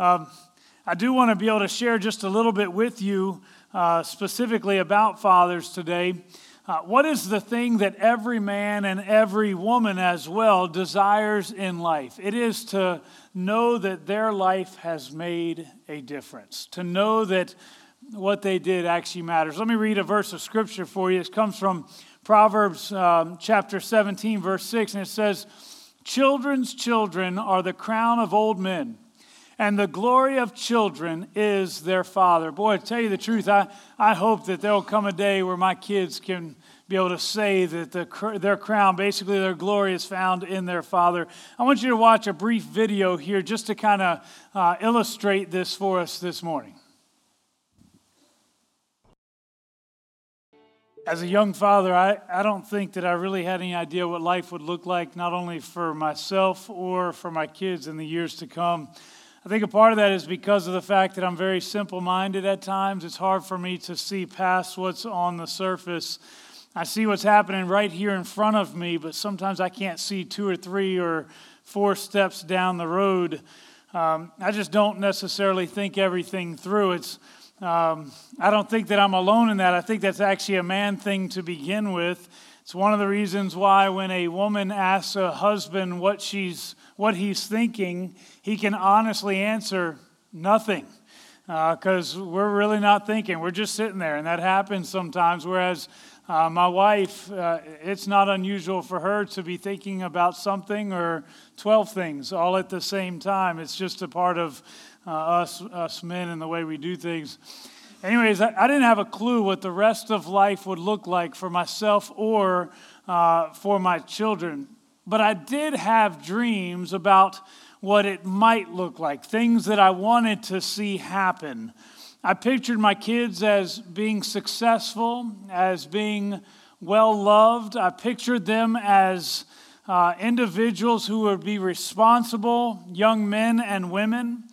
Um, I do want to be able to share just a little bit with you uh, specifically about fathers today. Uh, what is the thing that every man and every woman as well desires in life? It is to know that their life has made a difference, to know that what they did actually matters. Let me read a verse of scripture for you. It comes from Proverbs um, chapter 17, verse 6, and it says, Children's children are the crown of old men and the glory of children is their father. Boy, to tell you the truth, I, I hope that there will come a day where my kids can be able to say that the, their crown, basically their glory, is found in their father. I want you to watch a brief video here just to kind of uh, illustrate this for us this morning. As a young father, I, I don't think that I really had any idea what life would look like, not only for myself or for my kids in the years to come. I think a part of that is because of the fact that I'm very simple minded at times. It's hard for me to see past what's on the surface. I see what's happening right here in front of me, but sometimes I can't see two or three or four steps down the road. Um, I just don't necessarily think everything through. It's, um, I don't think that I'm alone in that. I think that's actually a man thing to begin with. It's one of the reasons why when a woman asks a husband what she's what he's thinking, he can honestly answer nothing because uh, we're really not thinking. We're just sitting there, and that happens sometimes. Whereas uh, my wife, uh, it's not unusual for her to be thinking about something or 12 things all at the same time. It's just a part of uh, us, us men and the way we do things. Anyways, I, I, didn't have a clue what the rest of life would look like for myself or uh, for my children but I did have dreams about what it might look like, things that I wanted to see happen. I pictured my kids as being successful, as being well loved. I pictured them as uh, individuals who would be responsible, young men and women.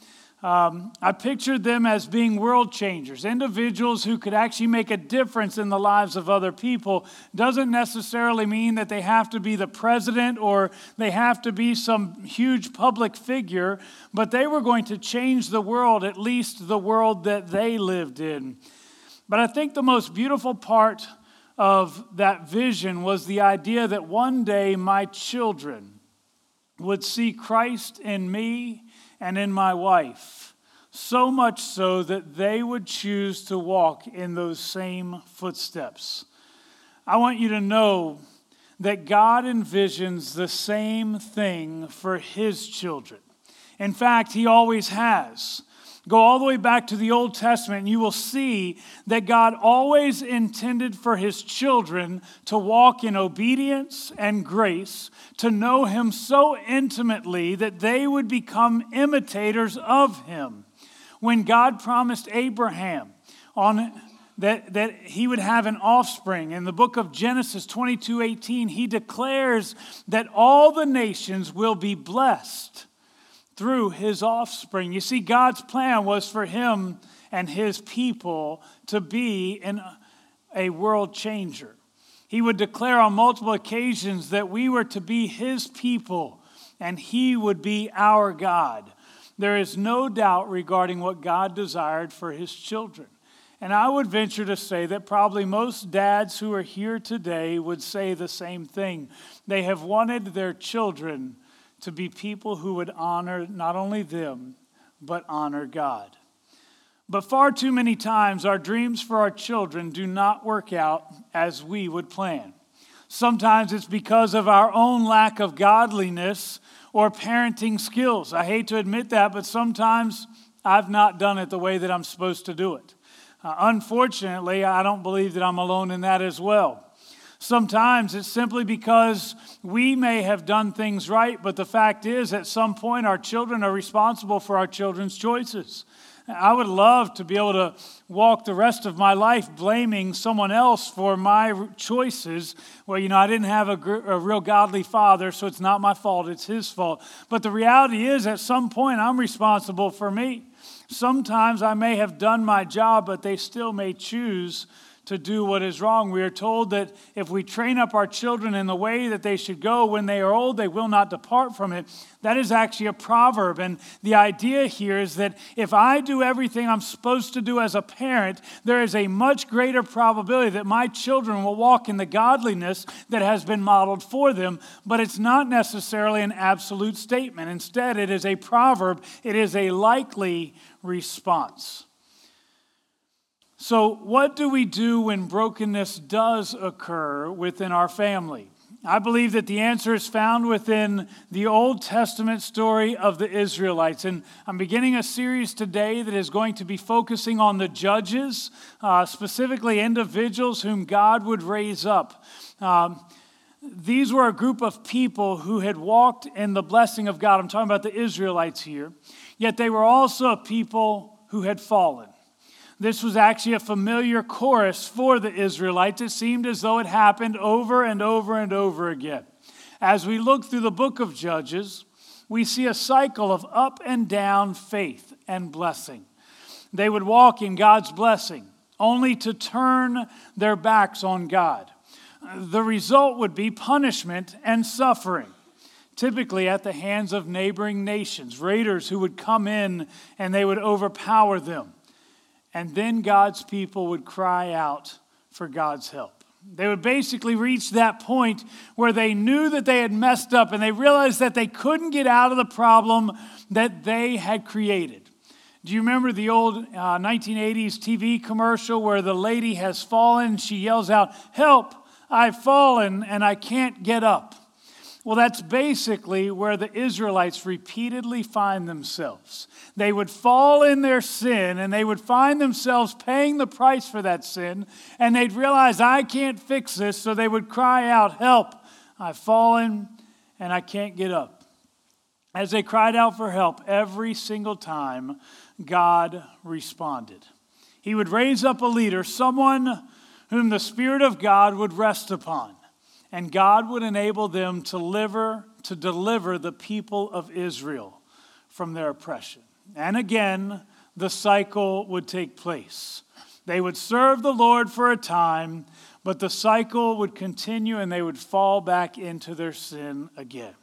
Um, I pictured them as being world changers, individuals who could actually make a difference in the lives of other people. Doesn't necessarily mean that they have to be the president or they have to be some huge public figure, but they were going to change the world, at least the world that they lived in. But I think the most beautiful part of that vision was the idea that one day my children would see Christ in me and in my wife, so much so that they would choose to walk in those same footsteps. I want you to know that God envisions the same thing for His children. In fact, He always has. Go all the way back to the Old Testament, and you will see that God always intended for his children to walk in obedience and grace, to know him so intimately that they would become imitators of him. When God promised Abraham on that, that he would have an offspring. In the book of Genesis 22 18, he declares that all the nations will be blessed through his offspring. You see, God's plan was for him and his people to be in a world changer. He would declare on multiple occasions that we were to be his people and he would be our God. There is no doubt regarding what God desired for his children. And I would venture to say that probably most dads who are here today would say the same thing. They have wanted their children to be people who would honor not only them, but honor God. But far too many times, our dreams for our children do not work out as we would plan. Sometimes it's because of our own lack of godliness or parenting skills. I hate to admit that, but sometimes I've not done it the way that I'm supposed to do it. Uh, unfortunately, I don't believe that I'm alone in that as well. Sometimes it's simply because we may have done things right, but the fact is, at some point, our children are responsible for our children's choices. I would love to be able to walk the rest of my life blaming someone else for my choices. Well, you know, I didn't have a, a, real godly father, so it's not my fault, it's his fault. But the reality is, at some point, I'm responsible for me. Sometimes I may have done my job, but they still may choose to do what is wrong. We are told that if we train up our children in the way that they should go when they are old, they will not depart from it. That is actually a proverb. And the idea here is that if I do everything I'm supposed to do as a parent, there is a much greater probability that my children will walk in the godliness that has been modeled for them. But it's not necessarily an absolute statement. Instead, it is a proverb, it is a likely response. So, what do we do when brokenness does occur within our family? I believe that the answer is found within the Old Testament story of the Israelites. And I'm beginning a series today that is going to be focusing on the judges, uh, specifically individuals whom God would raise up. Um, these were a group of people who had walked in the blessing of God. I'm talking about the Israelites here. Yet they were also a people who had fallen. This was actually a familiar chorus for the Israelites. It seemed as though it happened over and over and over again. As we look through the book of Judges, we see a cycle of up and down faith and blessing. They would walk in God's blessing, only to turn their backs on God. The result would be punishment and suffering, typically at the hands of neighboring nations, raiders who would come in and they would overpower them. And then God's people would cry out for God's help. They would basically reach that point where they knew that they had messed up and they realized that they couldn't get out of the problem that they had created. Do you remember the old uh, 1980s TV commercial where the lady has fallen? She yells out, Help, I've fallen and I can't get up. Well, that's basically where the Israelites repeatedly find themselves. They would fall in their sin and they would find themselves paying the price for that sin, and they'd realize, I can't fix this, so they would cry out, Help! I've fallen and I can't get up. As they cried out for help, every single time, God responded. He would raise up a leader, someone whom the Spirit of God would rest upon and God would enable them to deliver, to deliver the people of Israel from their oppression. And again, the cycle would take place. They would serve the Lord for a time, but the cycle would continue and they would fall back into their sin again.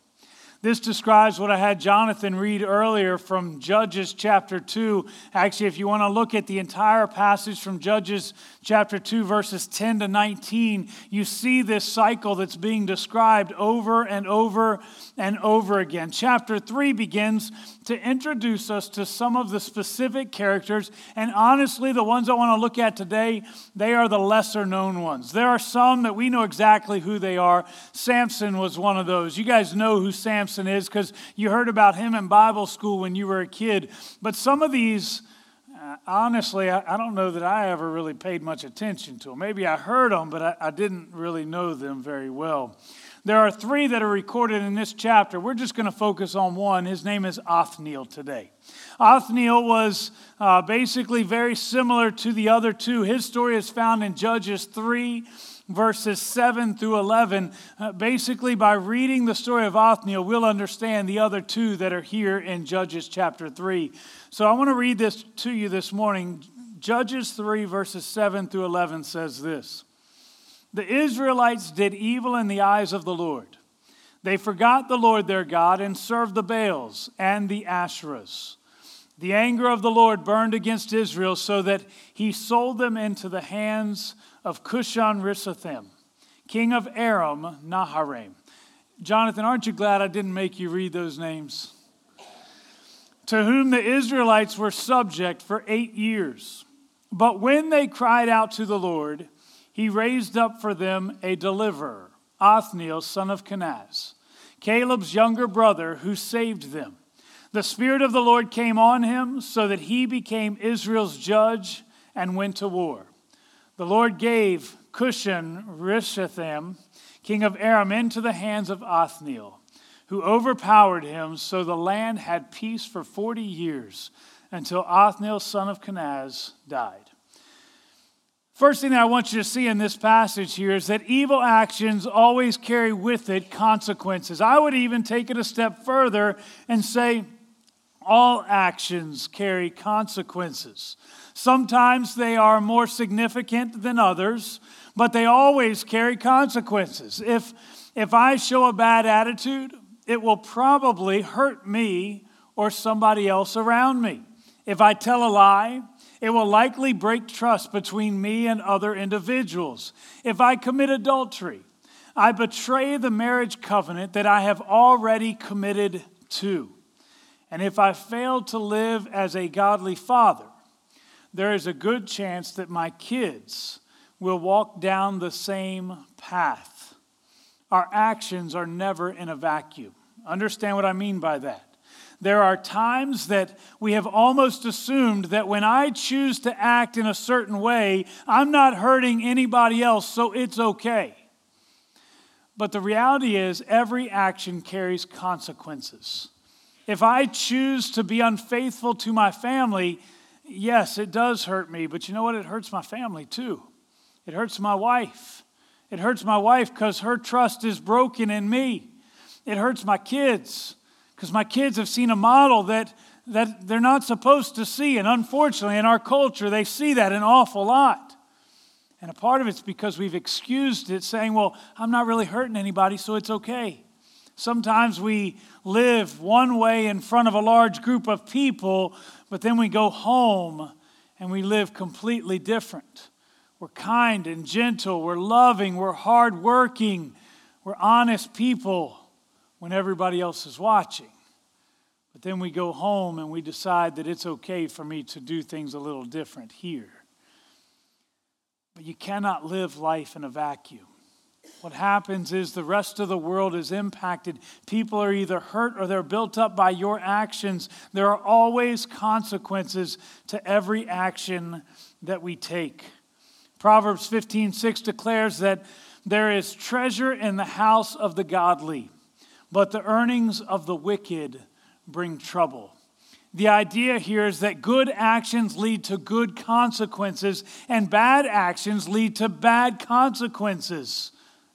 This describes what I had Jonathan read earlier from Judges chapter 2. Actually, if you want to look at the entire passage from Judges chapter 2, verses 10 to 19, you see this cycle that's being described over and over and over again. Chapter 3 begins to introduce us to some of the specific characters, and honestly, the ones I want to look at today, they are the lesser known ones. There are some that we know exactly who they are. Samson was one of those. You guys know who Samson Is because you heard about him in Bible school when you were a kid. But some of these, uh, honestly, I, don't know that I ever really paid much attention to them. Maybe I heard them, but I, I didn't really know them very well. There are three that are recorded in this chapter. We're just going to focus on one. His name is Othniel today. Othniel was uh, basically very similar to the other two. His story is found in Judges 3 verses 7 through 11. Uh, basically, by reading the story of Othniel, we'll understand the other two that are here in Judges chapter 3. So I want to read this to you this morning. Judges 3, verses 7 through 11 says this The Israelites did evil in the eyes of the Lord. They forgot the Lord their God and served the Baals and the Asherahs. The anger of the Lord burned against Israel so that he sold them into the hands of Cushan Rishathaim, king of Aram Naharaim. Jonathan, aren't you glad I didn't make you read those names? To whom the Israelites were subject for eight years. But when they cried out to the Lord, he raised up for them a deliverer, Othniel, son of Kenaz, Caleb's younger brother, who saved them. The Spirit of the Lord came on him so that he became Israel's judge and went to war. The Lord gave Cushan Rishathaim, king of Aram, into the hands of Othniel, who overpowered him, so the land had peace for 40 years until Othniel, son of Kenaz, died. First thing I want you to see in this passage here is that evil actions always carry with it consequences. I would even take it a step further and say All actions carry consequences. Sometimes they are more significant than others, but they always carry consequences. If, if I show a bad attitude, it will probably hurt me or somebody else around me. If I tell a lie, it will likely break trust between me and other individuals. If I commit adultery, I betray the marriage covenant that I have already committed to. And if I fail to live as a godly father, there is a good chance that my kids will walk down the same path. Our actions are never in a vacuum. Understand what I mean by that. There are times that we have almost assumed that when I choose to act in a certain way, I'm not hurting anybody else, so it's okay. But the reality is, every action carries consequences. If I choose to be unfaithful to my family, yes, it does hurt me, but you know what? It hurts my family too. It hurts my wife. It hurts my wife because her trust is broken in me. It hurts my kids because my kids have seen a model that, that they're not supposed to see. And unfortunately, in our culture, they see that an awful lot. And a part of it's because we've excused it, saying, well, I'm not really hurting anybody, so it's okay. Sometimes we live one way in front of a large group of people, but then we go home and we live completely different. We're kind and gentle, we're loving, we're hardworking, we're honest people when everybody else is watching. But then we go home and we decide that it's okay for me to do things a little different here. But you cannot live life in a vacuum. What happens is the rest of the world is impacted. People are either hurt or they're built up by your actions. There are always consequences to every action that we take. Proverbs 15 6 declares that there is treasure in the house of the godly, but the earnings of the wicked bring trouble. The idea here is that good actions lead to good consequences, and bad actions lead to bad consequences.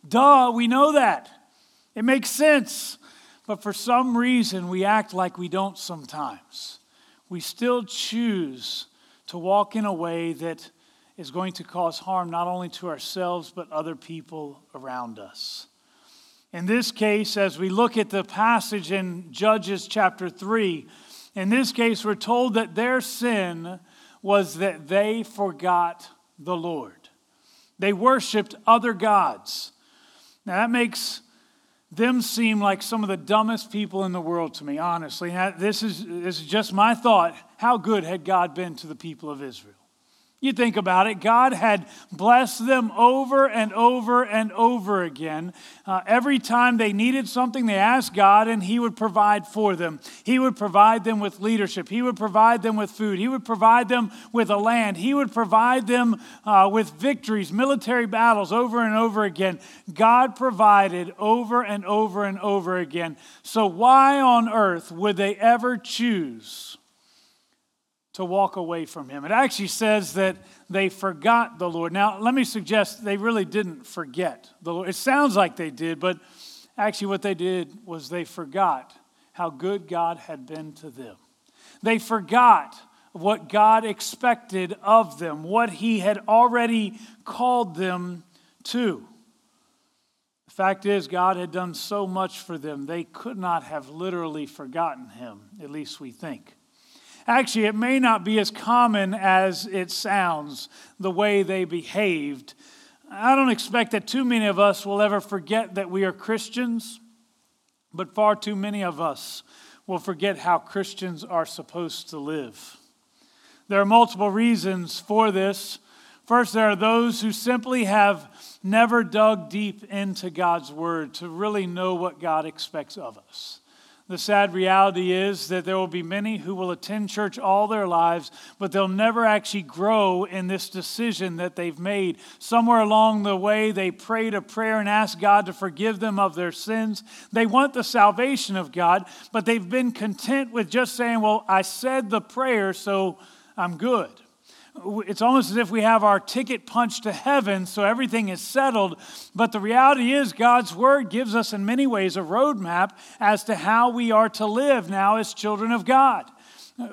Duh, we know that. It makes sense. But for some reason, we act like we don't sometimes. We still choose to walk in a way that is going to cause harm not only to ourselves, but other people around us. In this case, as we look at the passage in Judges chapter 3, in this case, we're told that their sin was that they forgot the Lord. They worshiped other gods. Now, that makes them seem like some of the dumbest people in the world to me, honestly. This is, this is just my thought. How good had God been to the people of Israel? You think about it, God had blessed them over and over and over again. Uh, every time they needed something, they asked God, and He would provide for them. He would provide them with leadership, He would provide them with food, He would provide them with a land, He would provide them uh, with victories, military battles over and over again. God provided over and over and over again. So, why on earth would they ever choose? To walk away from him. It actually says that they forgot the Lord. Now, let me suggest they really didn't forget the Lord. It sounds like they did, but actually, what they did was they forgot how good God had been to them. They forgot what God expected of them, what He had already called them to. The fact is, God had done so much for them, they could not have literally forgotten Him, at least we think. Actually, it may not be as common as it sounds, the way they behaved. I don't expect that too many of us will ever forget that we are Christians, but far too many of us will forget how Christians are supposed to live. There are multiple reasons for this. First, there are those who simply have never dug deep into God's Word to really know what God expects of us. The sad reality is that there will be many who will attend church all their lives, but they'll never actually grow in this decision that they've made. Somewhere along the way, they prayed a prayer and asked God to forgive them of their sins. They want the salvation of God, but they've been content with just saying, Well, I said the prayer, so I'm good it's almost as if we have our ticket punched to heaven, so everything is settled. But the reality is, God's Word gives us, in many ways, a roadmap as to how we are to live now as children of God.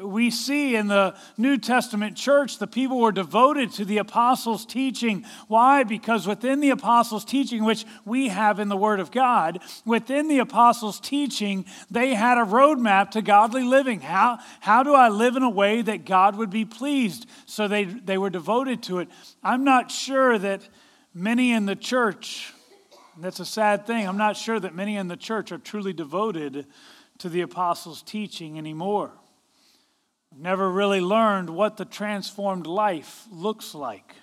We see in the New Testament church the people were devoted to the apostles' teaching. Why? Because within the apostles' teaching, which we have in the Word of God, within the apostles' teaching, they had a roadmap to godly living. How, how do I live in a way that God would be pleased? So they, they were devoted to it. I'm not sure that many in the church, that's a sad thing, I'm not sure that many in the church are truly devoted to the apostles' teaching anymore. Never really learned what the transformed life looks like.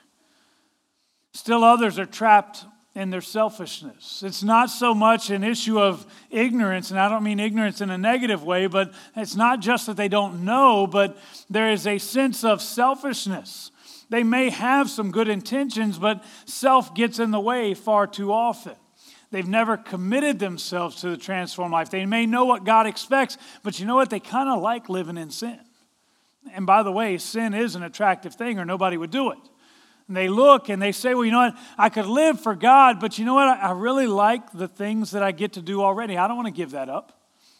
Still, others are trapped in their selfishness. It's not so much an issue of ignorance, and I don't mean ignorance in a negative way, but it's not just that they don't know, but there is a sense of selfishness. They may have some good intentions, but self gets in the way far too often. They've never committed themselves to the transformed life. They may know what God expects, but you know what? They kind of like living in sin. And by the way, sin is an attractive thing, or nobody would do it. And they look and they say, Well, you know what? I could live for God, but you know what? I really like the things that I get to do already. I don't want to give that up.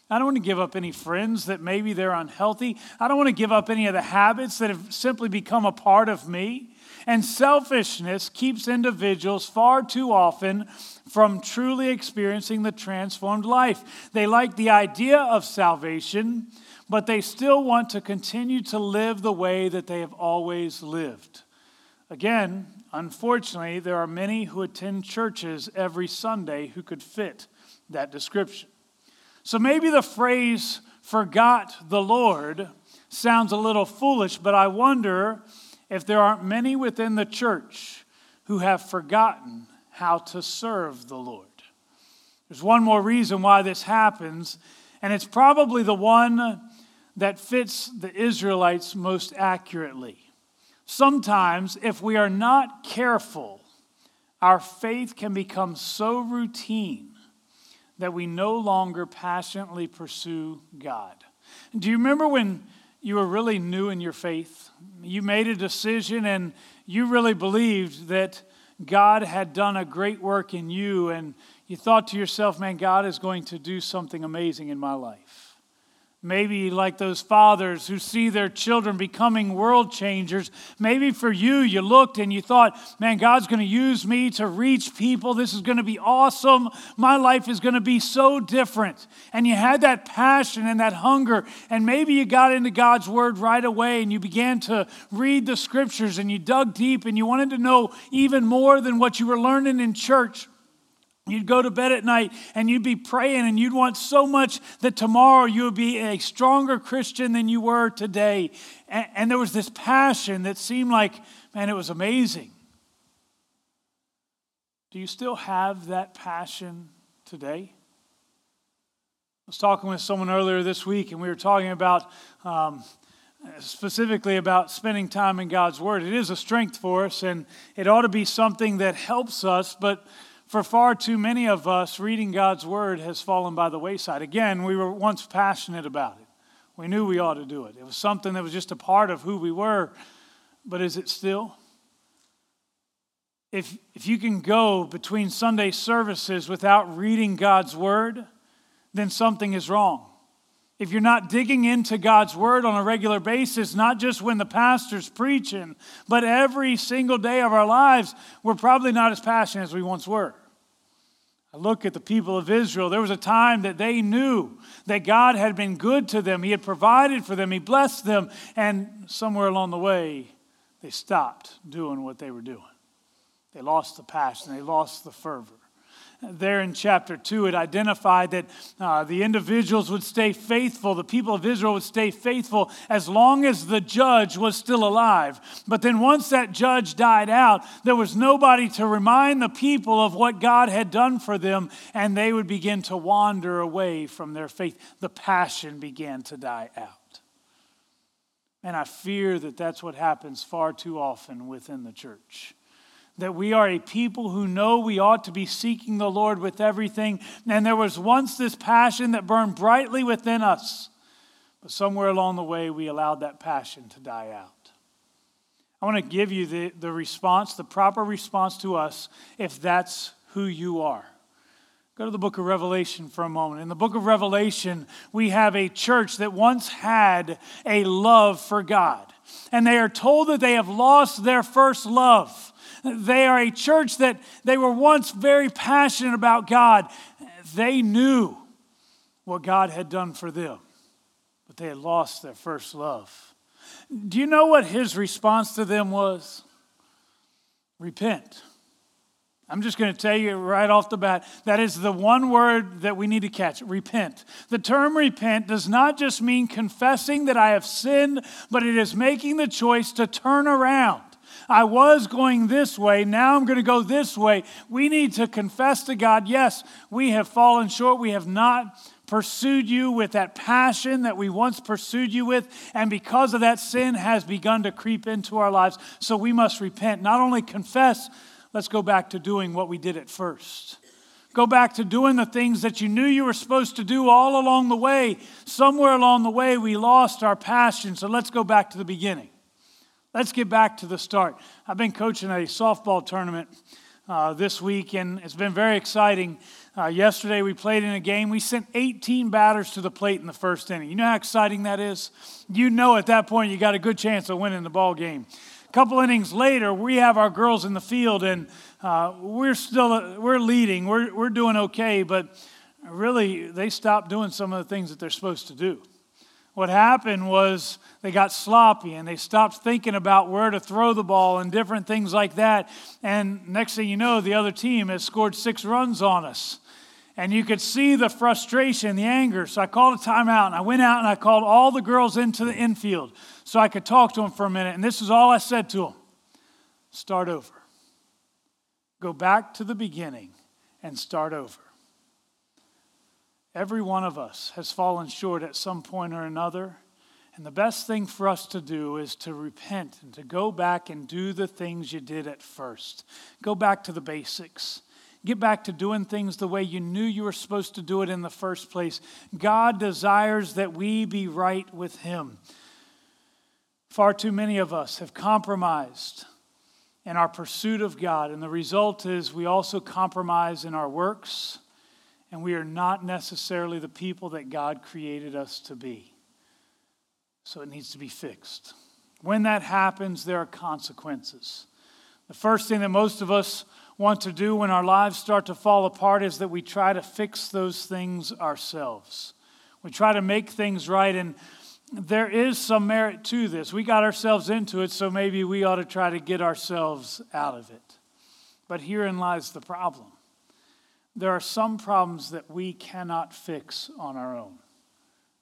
I don't want to give up any friends that maybe they're unhealthy. I don't want to give up any of the habits that have simply become a part of me. And selfishness keeps individuals far too often from truly experiencing the transformed life. They like the idea of salvation, but they still want to continue to live the way that they have always lived. Again, unfortunately, there are many who attend churches every Sunday who could fit that description. So maybe the phrase forgot the Lord sounds a little foolish, but I wonder if there aren't many within the church who have forgotten how to serve the Lord. There's one more reason why this happens, and it's probably the one that fits the Israelites most accurately. Sometimes, if we are not careful, our faith can become so routine that we no longer passionately pursue God. Do you remember when you were really new in your faith? You made a decision and you really believed that God had done a great work in you, and you thought to yourself, man, God is going to do something amazing in my life. Maybe like those fathers who see their children becoming world changers. Maybe for you, you looked and you thought, man, God's going to use me to reach people. This is going to be awesome. My life is going to be so different. And you had that passion and that hunger. And maybe you got into God's word right away and you began to read the scriptures and you dug deep and you wanted to know even more than what you were learning in church. You'd go to bed at night and you'd be praying, and you'd want so much that tomorrow you would be a stronger Christian than you were today. And, and, there was this passion that seemed like, man, it was amazing. Do you still have that passion today? I was talking with someone earlier this week, and we were talking about. Um, specifically about spending time in God's Word. It is a strength for us, and it ought to be something that helps us, but for far too many of us, reading God's Word has fallen by the wayside. Again, we were once passionate about it. We knew we ought to do it. It was something that was just a part of who we were. But is it still? If, if you can go between Sunday services without reading God's Word, then something is wrong. If you're not digging into God's Word on a regular basis, not just when the pastor's preaching, but every single day of our lives, we're probably not as passionate as we once were. I look at the people of Israel. There was a time that they knew that God had been good to them. He had provided for them. He blessed them. And somewhere along the way, they stopped doing what they were doing. They lost the passion, they lost the fervor there in chapter 2, it identified that uh, the individuals would stay faithful, the people of Israel would stay faithful as long as the judge was still alive. But then once that judge died out, there was nobody to remind the people of what God had done for them, and they would begin to wander away from their faith. The passion began to die out. And I fear that that's what happens far too often within the church that we are a people who know we ought to be seeking the Lord with everything. And there was once this passion that burned brightly within us, but somewhere along the way, we allowed that passion to die out. I want to give you the, the response, the proper response to us, if that's who you are. Go to the book of Revelation for a moment. In the book of Revelation, we have a church that once had a love for God. And they are told that they have lost their first love. They are a church that they were once very passionate about God. They knew what God had done for them, but they had lost their first love. Do you know what his response to them was? Repent. I'm just going to tell you right off the bat that is the one word that we need to catch repent. The term repent does not just mean confessing that I have sinned, but it is making the choice to turn around. I was going this way, now I'm going to go this way. We need to confess to God, yes, we have fallen short. We have not pursued you with that passion that we once pursued you with, and because of that, sin has begun to creep into our lives. So we must repent, not only confess, let's go back to doing what we did at first. Go back to doing the things that you knew you were supposed to do all along the way. Somewhere along the way, we lost our passion. So let's go back to the beginning. Let's get back to the start. I've been coaching a softball tournament uh, this week, and it's been very exciting. Uh, yesterday, we played in a game. We sent 18 batters to the plate in the first inning. You know how exciting that is? You know at that point you got a good chance of winning the ball game A couple innings later, we have our girls in the field, and uh, we're still we're leading. We're we're doing okay, but really they stopped doing some of the things that they're supposed to do. What happened was they got sloppy and they stopped thinking about where to throw the ball and different things like that. And next thing you know, the other team has scored six runs on us. And you could see the frustration, the anger. So I called a timeout and I went out and I called all the girls into the infield so I could talk to them for a minute. And this is all I said to them start over. Go back to the beginning and start over. Every one of us has fallen short at some point or another. And the best thing for us to do is to repent and to go back and do the things you did at first. Go back to the basics. Get back to doing things the way you knew you were supposed to do it in the first place. God desires that we be right with Him. Far too many of us have compromised in our pursuit of God, and the result is we also compromise in our works, and we are not necessarily the people that God created us to be. So it needs to be fixed. When that happens, there are consequences. The first thing that most of us want to do when our lives start to fall apart is that we try to fix those things ourselves. We try to make things right, and there is some merit to this. We got ourselves into it, so maybe we ought to try to get ourselves out of it. But herein lies the problem there are some problems that we cannot fix on our own.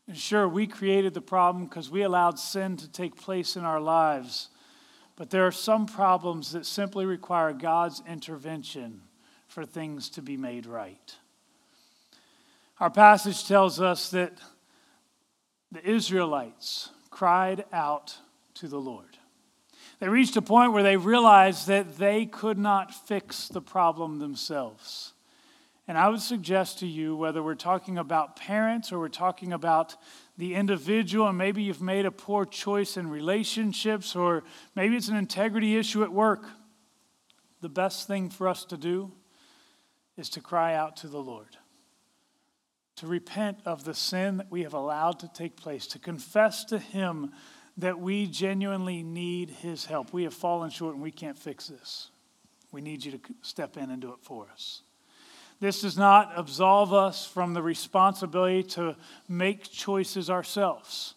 And sure, we created the problem because we allowed sin to take place in our lives. But there are some problems that simply require God's intervention for things to be made right. Our passage tells us that the Israelites cried out to the Lord. They reached a point where they realized that they could not fix the problem themselves. And I would suggest to you, whether we're talking about parents or we're talking about the individual, and maybe you've made a poor choice in relationships, or maybe it's an integrity issue at work, the best thing for us to do is to cry out to the Lord to repent of the sin that we have allowed to take place, to confess to Him that we genuinely need His help. We have fallen short and we can't fix this. We need you to step in and do it for us. This does not absolve us from the responsibility to make choices ourselves.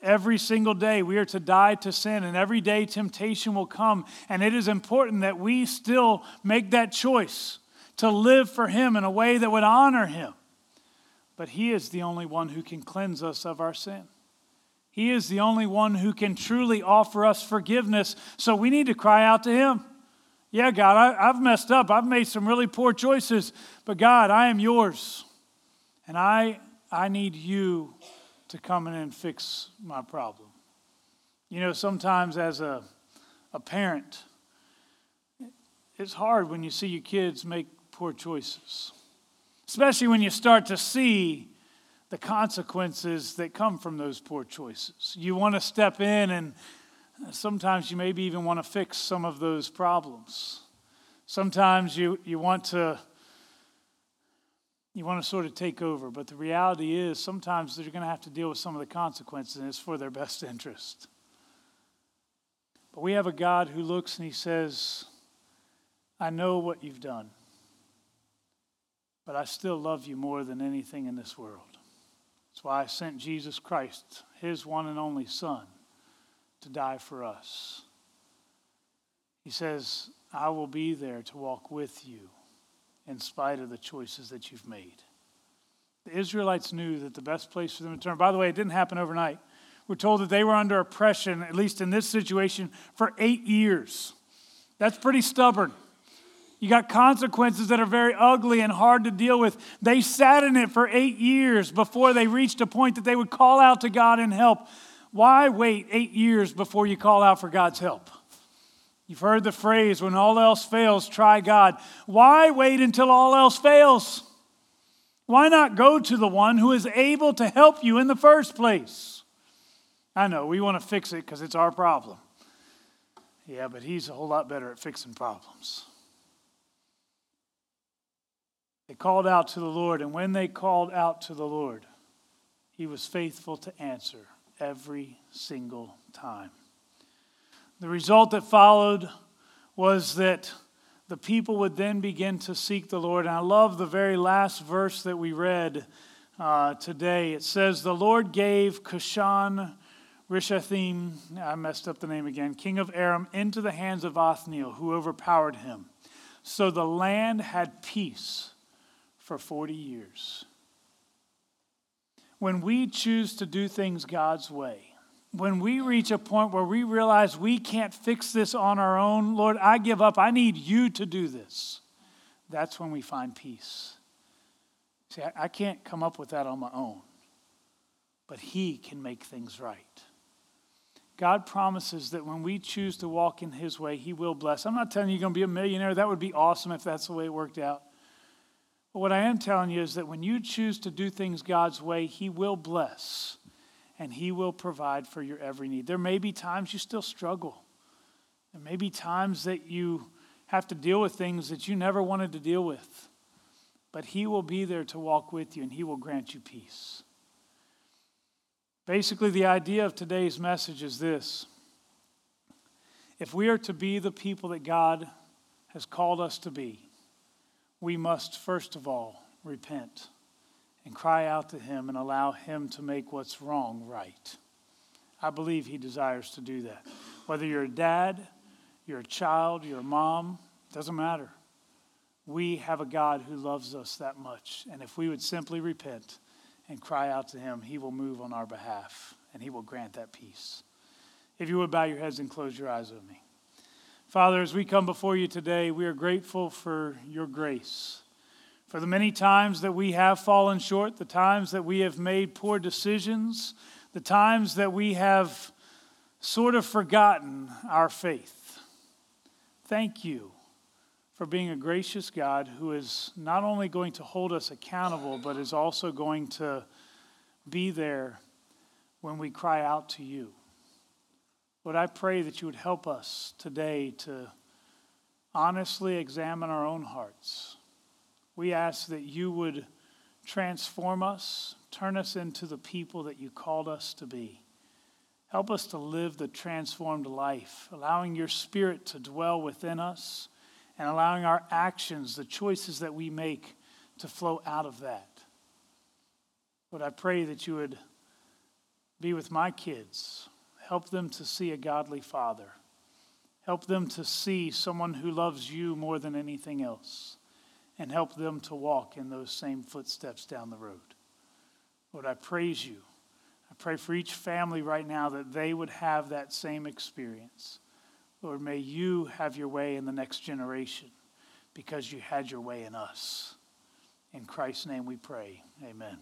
Every single day we are to die to sin, and every day temptation will come. And it is important that we still make that choice to live for Him in a way that would honor Him. But He is the only one who can cleanse us of our sin. He is the only one who can truly offer us forgiveness. So we need to cry out to Him. Yeah, God, I, have messed up. I've made some really poor choices. But God, I am yours. And I, I need you to come in and fix my problem. You know, sometimes as a, a parent, it's hard when you see your kids make poor choices especially when you start to see the consequences that come from those poor choices. You want to step in, and sometimes you maybe even want to fix some of those problems. Sometimes you, you want to You want to sort of take over, but the reality is sometimes they're going to have to deal with some of the consequences, and it's for their best interest. But we have a God who looks and he says, I know what you've done, but I still love you more than anything in this world. That's why I sent Jesus Christ, his one and only Son, to die for us. He says, I will be there to walk with you in spite of the choices that you've made. The Israelites knew that the best place for them to turn, by the way, it didn't happen overnight. We're told that they were under oppression, at least in this situation, for eight years. That's pretty stubborn. You got consequences that are very ugly and hard to deal with. They sat in it for eight years before they reached a point that they would call out to God and help. Why wait eight years before you call out for God's help? You've heard the phrase, when all else fails, try God. Why wait until all else fails? Why not go to the one who is able to help you in the first place? I know, we want to fix it because it's our problem. Yeah, but he's a whole lot better at fixing problems. They called out to the Lord, and when they called out to the Lord, he was faithful to answer every single time. The result that followed was that the people would then begin to seek the Lord. And I love the very last verse that we read uh, today. It says, The Lord gave Cushan Rishathaim, I messed up the name again, king of Aram, into the hands of Othniel, who overpowered him. So the land had peace for 40 years. When we choose to do things God's way, when we reach a point where we realize we can't fix this on our own, Lord, I give up. I need you to do this. That's when we find peace. See, I, can't come up with that on my own, but He can make things right. God promises that when we choose to walk in His way, He will bless. I'm not telling you you're going to be a millionaire. That would be awesome if that's the way it worked out. But what I am telling you is that when you choose to do things God's way, He will bless and He will provide for your every need. There may be times you still struggle. There may be times that you have to deal with things that you never wanted to deal with. But He will be there to walk with you and He will grant you peace. Basically, the idea of today's message is this if we are to be the people that God has called us to be, we must first of all repent and cry out to Him and allow Him to make what's wrong right. I believe He desires to do that. Whether you're a dad, you're a child, you're a mom, it doesn't matter. We have a God who loves us that much. And if we would simply repent and cry out to Him, He will move on our behalf and He will grant that peace. If you would bow your heads and close your eyes with me. Father, as we come before you today, we are grateful for your grace for the many times that we have fallen short, the times that we have made poor decisions, the times that we have sort of forgotten our faith. Thank you for being a gracious God who is not only going to hold us accountable, but is also going to be there when we cry out to you. Lord, I pray that you would help us today to honestly examine our own hearts we ask that you would transform us, turn us into the people that you called us to be. Help us to live the transformed life, allowing your spirit to dwell within us and allowing our actions, the choices that we make, to flow out of that. Lord, I pray that you would be with my kids, help them to see a godly father, help them to see someone who loves you more than anything else and help them to walk in those same footsteps down the road. Lord, I praise you. I pray for each family right now that they would have that same experience. Lord, may you have your way in the next generation because you had your way in us. In Christ's name we pray. Amen.